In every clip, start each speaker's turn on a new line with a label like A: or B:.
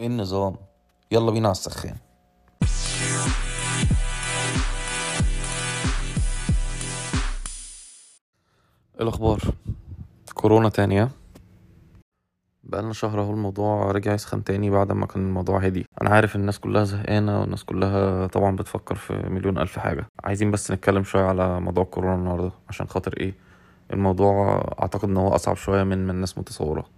A: إيه النظام. يلا بينا على السخان. الأخبار. كورونا تانية. بقالنا شهر أهو الموضوع رجع يسخن تاني بعد ما كان الموضوع هدي أنا عارف الناس كلها زهقانة والناس كلها طبعا بتفكر في مليون ألف حاجة. عايزين بس نتكلم شوية على موضوع كورونا النهارده عشان خاطر إيه؟ الموضوع أعتقد إن هو أصعب شوية من من الناس متصورة.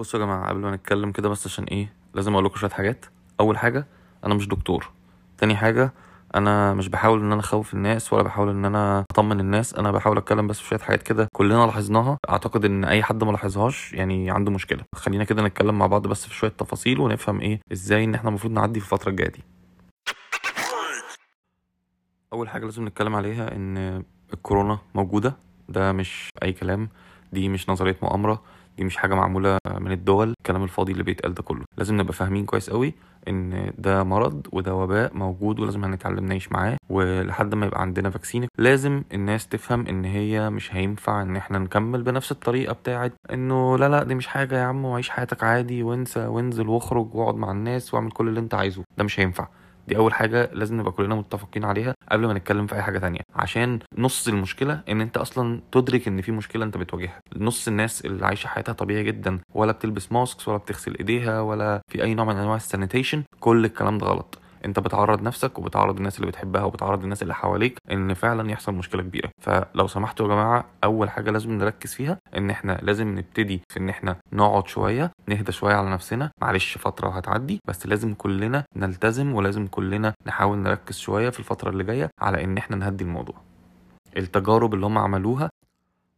A: بصوا يا جماعة قبل ما نتكلم كده بس عشان إيه لازم أقول لكم شوية حاجات. أول حاجة أنا مش دكتور. تاني حاجة أنا مش بحاول إن أنا أخوف الناس ولا بحاول إن أنا أطمن الناس. أنا بحاول أتكلم بس في شوية حاجات كده كلنا لاحظناها. أعتقد إن أي حد ما لاحظهاش يعني عنده مشكلة. خلينا كده نتكلم مع بعض بس في شوية تفاصيل ونفهم إيه إزاي إن إحنا المفروض نعدي في الفترة الجاية دي. أول حاجة لازم نتكلم عليها إن الكورونا موجودة. ده مش أي كلام. دي مش نظرية مؤامرة. دي مش حاجة معمولة من الدول الكلام الفاضي اللي بيتقال ده كله. لازم نبقى فاهمين كويس قوي إن ده مرض وده وباء موجود ولازم هنتعلم نعيش معاه ولحد ما يبقى عندنا vaccine. لازم الناس تفهم إن هي مش هينفع إن إحنا نكمل بنفس الطريقة بتاعت إنه لا لا دي مش حاجة يا عم وعيش حياتك عادي وانسى وانزل واخرج واقعد مع الناس واعمل كل اللي أنت عايزه. ده مش هينفع. دي أول حاجة لازم نبقى كلنا متفقين عليها قبل ما نتكلم في أي حاجة تانية. عشان نص المشكلة إن أنت أصلا تدرك إن في مشكلة أنت بتواجهها. نص الناس اللي عايشة حياتها طبيعي جدا ولا بتلبس masks ولا بتغسل إيديها ولا في أي نوع من أنواع ال sanitation كل الكلام ده غلط. انت بتعرض نفسك وبتعرض الناس اللي بتحبها وبتعرض الناس اللي حواليك ان فعلا يحصل مشكلة كبيرة. فلو سمحتوا يا جماعة اول حاجة لازم نركز فيها ان إحنا لازم نبتدي في ان إحنا نقعد شوية نهدى شوية على نفسنا. معلش فترة وهتعدي بس لازم كلنا نلتزم ولازم كلنا نحاول نركز شوية في الفترة اللي جاية على ان إحنا نهدي الموضوع. التجارب اللي هم عملوها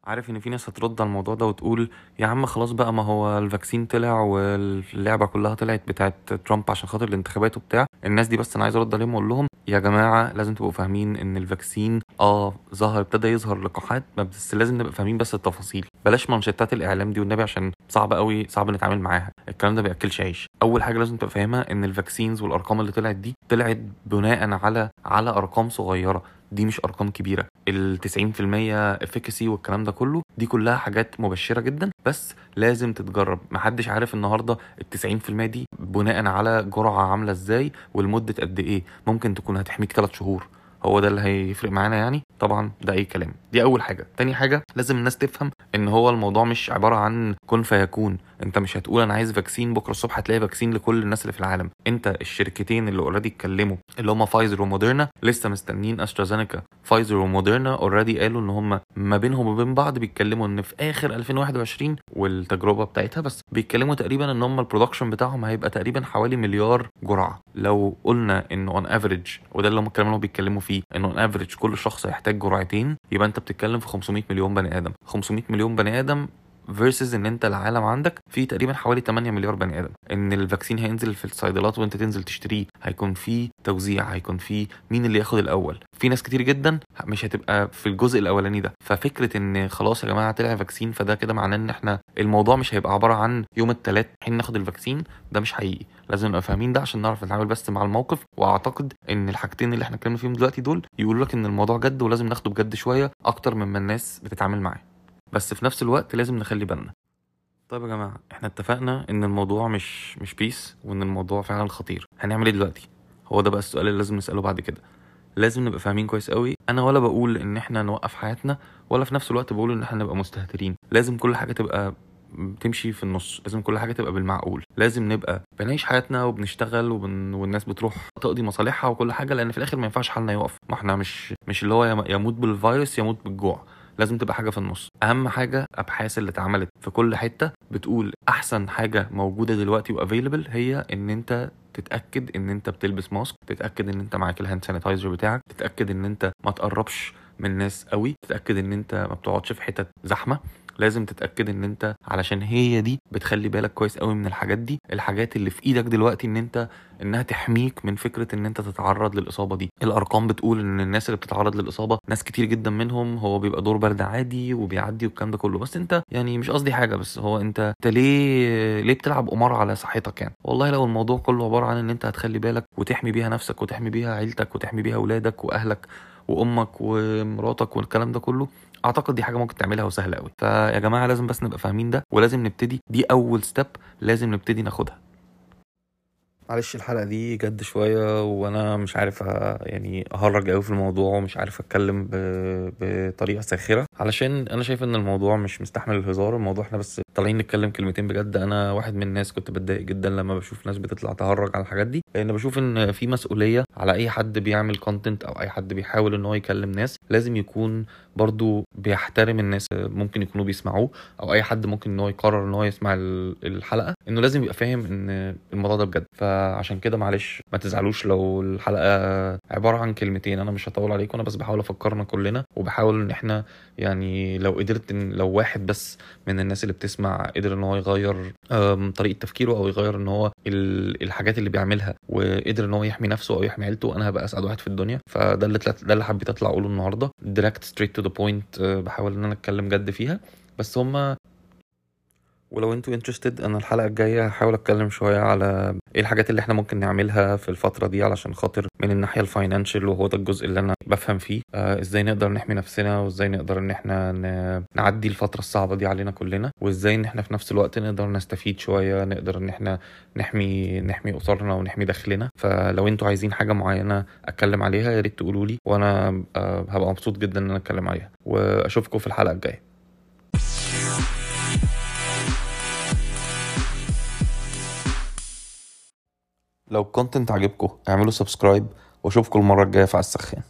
A: عارف إن في ناس هترد على الموضوع ده وتقول يا عم خلاص بقى ما هو الفاكسين طلع واللعبة كلها طلعت بتاعت ترامب عشان خاطر الانتخابات وبتاع. الناس دي بس أنا عايز أرد عليهم وأقول لهم يا جماعة لازم تبقوا فاهمين إن ال vaccine آه ظهر ابتدى يظهر لقاحات بس لازم نبقى فاهمين بس التفاصيل. بلاش منشطات الإعلام دي والنبي عشان صعب قوي صعب نتعامل معاها. الكلام ده بيأكلش عيش. أول حاجة لازم تبقى فاهمها إن ال vaccines والأرقام اللي طلعت دي طلعت بناء على على أرقام صغيرة. دي مش أرقام كبيرة. ال 90% efficacy والكلام ده كله دي كلها حاجات مبشرة جدا. بس لازم تتجرب. محدش عارف النهارده ال 90% دي بناء على جرعة عاملة إزاي ولمده قد إيه. ممكن تكون هتحميك 3 شهور. هو ده اللي هيفرق معانا يعني؟ طبعا ده أي كلام. دي أول حاجة. تاني حاجة لازم الناس تفهم إن هو الموضوع مش عبارة عن كن فيكون. انت مش هتقول أنا عايز vaccine بكرة الصبح هتلاقي vaccine لكل الناس اللي في العالم. انت الشركتين اللي already اتكلموا اللي هم فايزر وموديرنا لسه مستنيين استرازينيكا فايزر وموديرنا already قالوا إن هم ما بينهم وبين بعض بيتكلموا إن في آخر 2021 والتجربة بتاعتها بس بيتكلموا تقريبا إن هم ال production بتاعهم هيبقى تقريبا حوالي مليار جرعة. لو قلنا انه on average وده اللي هم الكلام بيتكلموا فيه انه on average كل شخص هيحتاج جرعتين يبقى أنت بتتكلم في 500 مليون بني آدم. 500 مليون بني آدم versus إن أنت العالم عندك فيه تقريبا حوالي 8 مليار بني آدم. إن ال vaccine هينزل في الصيدلات وأنت تنزل تشتريه هيكون فيه توزيع هيكون فيه مين اللي ياخد الأول. في ناس كتير جدا مش هتبقى في الجزء الأولاني ده. ففكرة إن خلاص يا جماعة طلع vaccine فده كده معناه إن إحنا الموضوع مش هيبقى عبارة عن يوم الثلاث رايحين ناخد ال vaccine ده مش حقيقي. لازم نبقى فاهمين ده عشان نعرف نتعامل بس مع الموقف. وأعتقد إن الحاجتين اللي إحنا اتكلمنا فيهم دلوقتي دول يقولوا لك إن الموضوع جد ولازم ناخده بجد شوية أكتر مما الناس بتتعامل معاه. بس في نفس الوقت لازم نخلي بالنا. طيب يا جماعة إحنا اتفقنا إن الموضوع مش مش بيس وإن الموضوع فعلا خطير. هنعمل إيه دلوقتي؟ هو ده بقى السؤال اللي لازم نسأله بعد كده. لازم نبقى فاهمين كويس قوي. أنا ولا بقول إن إحنا نوقف حياتنا ولا في نفس الوقت بقول إن إحنا نبقى مستهترين. لازم كل حاجة تبقى تمشي في النص. لازم كل حاجة تبقى بالمعقول. لازم نبقى بنعيش حياتنا وبنشتغل وبن... والناس بتروح تقضي مصالحها وكل حاجة لأن في الآخر ما ينفعش حالنا يقف. ما إحنا مش مش اللي هو يموت بالفيروس يموت بالجوع. لازم تبقى حاجة في النص. أهم حاجة أبحاث اللي اتعملت في كل حتة بتقول أحسن حاجة موجودة دلوقتي و available هي إن أنت تتأكد إن أنت بتلبس mask تتأكد إن أنت معاك ال hand sanitizer بتاعك تتأكد إن أنت ما تقربش من الناس قوي تتأكد إن أنت ما بتقعدش في حتت زحمة. لازم تتأكد إن أنت علشان هي دي بتخلي بالك كويس قوي من الحاجات دي الحاجات اللي في إيدك دلوقتي إن أنت إنها تحميك من فكرة إن أنت تتعرض للإصابة دي. الأرقام بتقول إن الناس اللي بتتعرض للإصابة ناس كتير جدا منهم هو بيبقى دور برد عادي وبيعدي والكلام ده كله. بس أنت يعني مش قصدي حاجة بس هو أنت أنت ليه ليه بتلعب قمار على صحتك يعني؟ والله لو الموضوع كله عبارة عن إن أنت هتخلي بالك وتحمي بيها نفسك وتحمي بيها عيلتك وتحمي بيها اولادك وأهلك وأمك ومراتك والكلام ده كله أعتقد دي حاجة ممكن تعملها وسهلة قوي فيا جماعة لازم بس نبقى فاهمين ده ولازم نبتدي. دي أول step لازم نبتدي ناخدها. معلش الحلقة دي جد شوية وأنا مش عارف يعني أهرج أوي في الموضوع ومش عارف أتكلم ب... بطريقة ساخرة. علشان أنا شايف إن الموضوع مش مستحمل الهزار الموضوع إحنا بس طالعين نتكلم كلمتين بجد. أنا واحد من الناس كنت بتضايق جدا لما بشوف ناس بتطلع تهرج على الحاجات دي لأن بشوف إن في مسؤولية على أي حد بيعمل content أو أي حد بيحاول إن هو يكلم ناس لازم يكون برضو بيحترم الناس ممكن يكونوا بيسمعوه أو أي حد ممكن إن هو يقرر إن هو يسمع ال- الحلقة إنه لازم يبقى فاهم إن الموضوع ده بجد. فعشان كده معلش ما تزعلوش لو الحلقة عبارة عن كلمتين أنا مش هطول عليكم أنا بس بحاول أفكرنا كلنا وبحاول إن إحنا يعني لو قدرت إن لو واحد بس من الناس اللي بتسمع قدر إن هو يغير طريقة تفكيره أو يغير إن هو ال- الحاجات اللي بيعملها وقدر إن هو يحمي نفسه أو يحمي عيلته أنا هبقى أسعد واحد في الدنيا. فده اللي ده اللي حبيت أطلع أقوله النهارده. direct straight to the point بحاول إن أنا أتكلم جد فيها. بس هما ولو أنتوا interested أنا الحلقة الجاية هحاول أتكلم شوية على إيه الحاجات اللي إحنا ممكن نعملها في الفترة دي علشان خاطر من الناحية ال financial وهو ده الجزء اللي أنا بفهم فيه. آه إزاي نقدر نحمي نفسنا وإزاي نقدر إن إحنا نعدي الفترة الصعبة دي علينا كلنا وإزاي إن إحنا في نفس الوقت نقدر نستفيد شوية نقدر إن إحنا نحمي نحمي أسرنا ونحمي دخلنا. فلو أنتوا عايزين حاجة معينة أتكلم عليها يا ريت تقولوا لي وأنا آه هبقى مبسوط جدا إن أنا أتكلم عليها. وأشوفكم في الحلقة الجاية. لو ال content عجبكم اعملوا subscribe واشوفكم المرة الجاية في السخان.